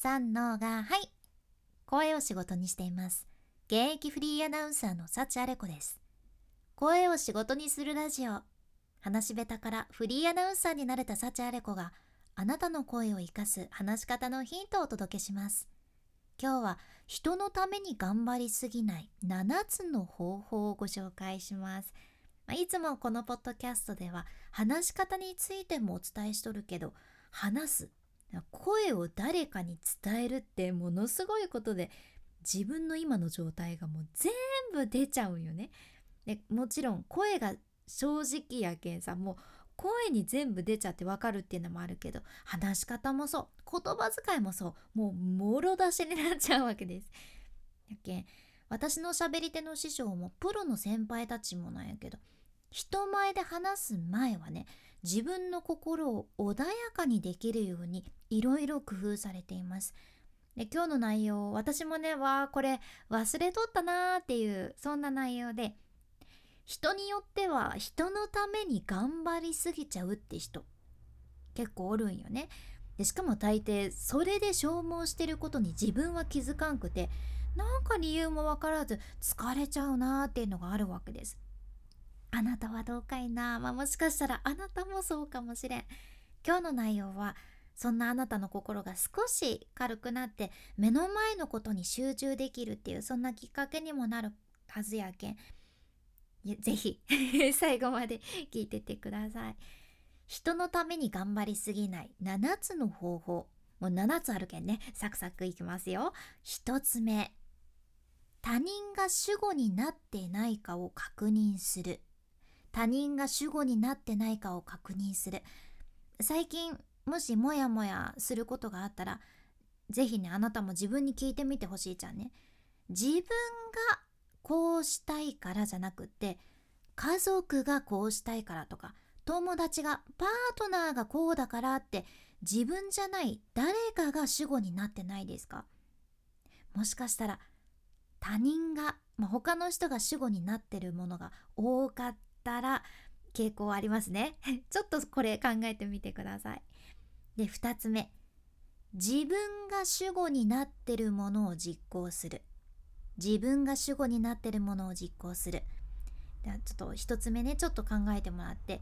三のがはい。声を仕事にしています。現役フリーアナウンサーの幸あれ子です。声を仕事にするラジオ。話し下手からフリーアナウンサーになれた幸あれ子があなたの声を生かす話し方のヒントをお届けします。今日は人のために頑張りすぎない7つの方法をご紹介します。いつもこのポッドキャストでは話し方についてもお伝えしとるけど話す声を誰かに伝えるってものすごいことで自分の今の状態がもう全部出ちゃうんよね。でもちろん声が正直やけんさもう声に全部出ちゃってわかるっていうのもあるけど話し方もそう言葉遣いもそうもうもろ出しになっちゃうわけです。やけん私の喋り手の師匠もプロの先輩たちもなんやけど人前で話す前はね自分の心を穏やかにできるようにいろいろ工夫されています。で今日の内容私もねわこれ忘れとったなーっていうそんな内容で人によっては人のために頑張りすぎちゃうって人結構おるんよね。でしかも大抵それで消耗してることに自分は気づかんくてなんか理由もわからず疲れちゃうなーっていうのがあるわけです。あなたはどうかいな、まあ、もしかしたらあなたもそうかもしれん。今日の内容はそんなあなたの心が少し軽くなって目の前のことに集中できるっていうそんなきっかけにもなるはずやけん。ぜひ 最後まで聞いててください。人のために頑張りすぎない7つの方法。もう7つあるけんね。サクサクいきますよ。1つ目他人が主語になってないかを確認する。他人が主語になってないかを確認する。最近もしモヤモヤすることがあったら是非ねあなたも自分に聞いてみてほしいじゃんね。自分がこうしたいからじゃなくって家族がこうしたいからとか友達がパートナーがこうだからって自分じゃない誰かが主語になってないですか？もしかしたら他人が、まあ、他の人が主語になってるものが多かったら傾向ありますね。ちょっとこれ考えてみてください。で2つ目。自分が主語になってるものを実行する。自分が主語になってるものを実行する。ではちょっと1つ目ねちょっと考えてもらって。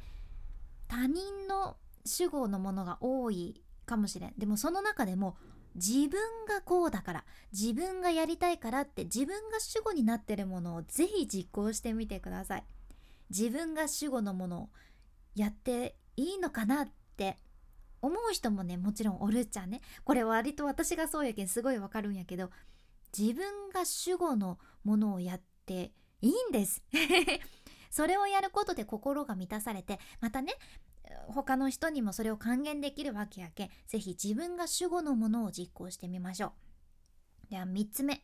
他人の主語のものが多いかもしれん。でもその中でも自分がこうだから自分がやりたいからって自分が主語になってるものをぜひ実行してみてください。自分が主語のものをやっていいのかなって思う人もねもちろんおるっちゃね。これ割と私がそうやけんすごいわかるんやけど自分が主語のものをやっていいんです。それをやることで心が満たされてまたね他の人にもそれを還元できるわけやけん是非自分が主語のものを実行してみましょう。では3つ目。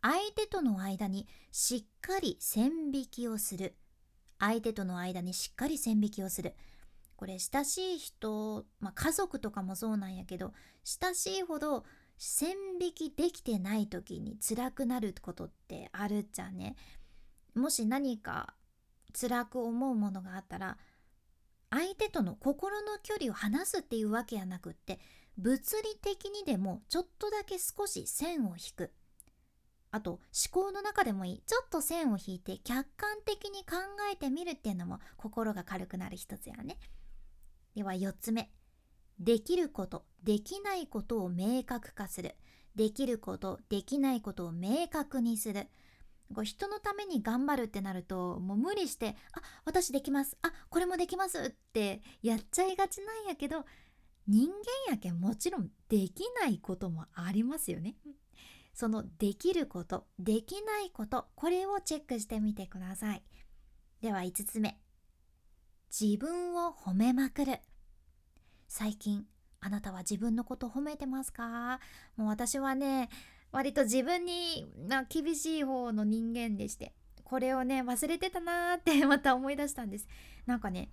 相手との間にしっかり線引きをする。相手との間にしっかり線引きをする。これ親しい人、まあ、家族とかもそうなんやけど親しいほど線引きできてない時に辛くなることってあるっちゃね。もし何か辛く思うものがあったら相手との心の距離を離すっていうわけやなくって物理的にでもちょっとだけ少し線を引く。あと思考の中でもいい。ちょっと線を引いて客観的に考えてみるっていうのも心が軽くなる一つやね。では4つ目。できることできないことを明確化する。できることできないことを明確にする。人のために頑張るってなるともう無理して「あ私できます。あこれもできます」ってやっちゃいがちなんやけど人間やけんもちろんできないこともありますよね。そのできることできないことこれをチェックしてみてください。では5つ目。自分を褒めまくる。最近あなたは自分のこと褒めてますか？もう私はね割と自分に、ま厳しい方の人間でしてこれをね忘れてたなーって また思い出したんです。なんかね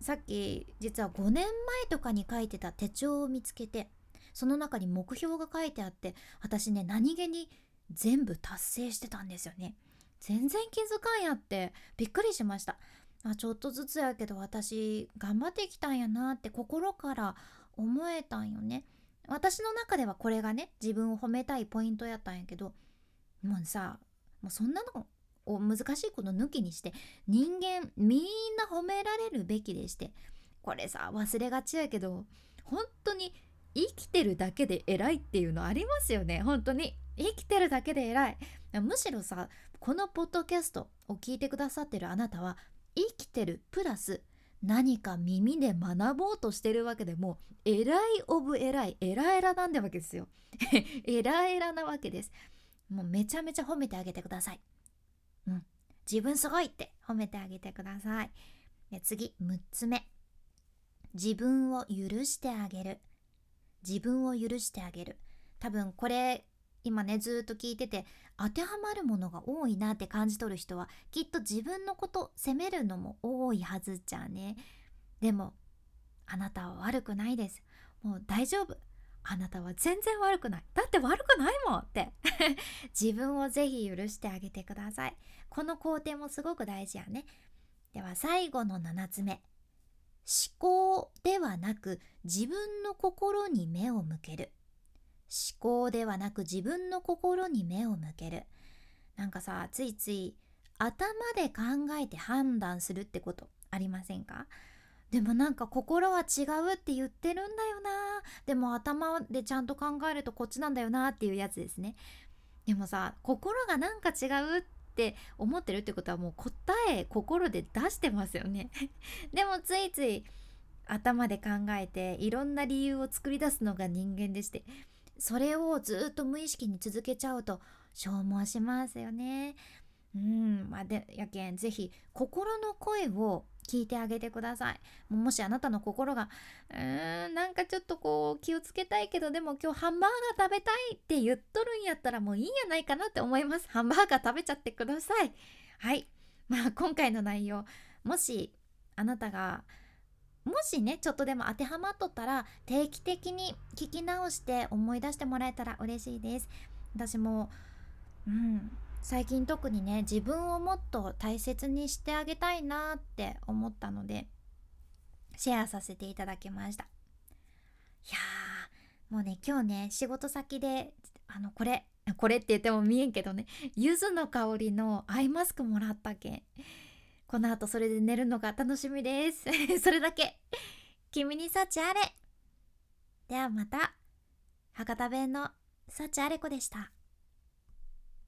さっき実は5年前とかに書いてた手帳を見つけてその中に目標が書いてあって私ね何気に全部達成してたんですよね。全然気づかんやってびっくりしました。あちょっとずつやけど私頑張ってきたんやなって心から思えたんよね。私の中ではこれがね自分を褒めたいポイントやったんやけどもうさもうそんなのを難しいこと抜きにして人間みんな褒められるべきでしてこれさ忘れがちやけど本当に生きてるだけで偉いっていうのありますよね。本当に。生きてるだけで偉い。むしろさこのポッドキャストを聞いてくださってるあなたは生きてるプラス何か耳で学ぼうとしてるわけでも偉いオブ偉い偉い偉なんだわけですよ。偉い偉なわけです。もうめちゃめちゃ褒めてあげてください。うん。自分すごいって褒めてあげてください。次6つ目。自分を許してあげる。自分を許してあげる。多分これ今ねずっと聞いてて当てはまるものが多いなって感じ取る人はきっと自分のこと責めるのも多いはずじゃね。でもあなたは悪くないです。もう大丈夫。あなたは全然悪くない。だって悪くないもんって。自分をぜひ許してあげてください。この工程もすごく大事やね。では最後の7つ目。思考ではなく自分の心に目を向ける。思考ではなく自分の心に目を向ける。なんかさついつい頭で考えて判断するってことありませんか？でもなんか心は違うって言ってるんだよな。でも頭でちゃんと考えるとこっちなんだよなっていうやつですね。でもさ心がなんか違うっって思ってるってことはもう答え心で出してますよね でもついつい頭で考えていろんな理由を作り出すのが人間でしてそれをずっと無意識に続けちゃうと消耗しますよね。うんまあでやけん是非心の声を聞いてあげてください。もしあなたの心がうーんなんかちょっとこう気をつけたいけどでも今日ハンバーガー食べたいって言っとるんやったらもういいんやないかなって思います。ハンバーガー食べちゃってください。はい。まあ今回の内容もしあなたがもしねちょっとでも当てはまっとったら定期的に聞き直して思い出してもらえたら嬉しいです。私もうん。最近特にね自分をもっと大切にしてあげたいなって思ったのでシェアさせていただきました。いやーもうね今日ね仕事先であのこれこれって言っても見えんけどね柚子の香りのアイマスクもらったけんこの後それで寝るのが楽しみです。それだけ。君に幸あれ。ではまた博多弁の幸あれ子でした。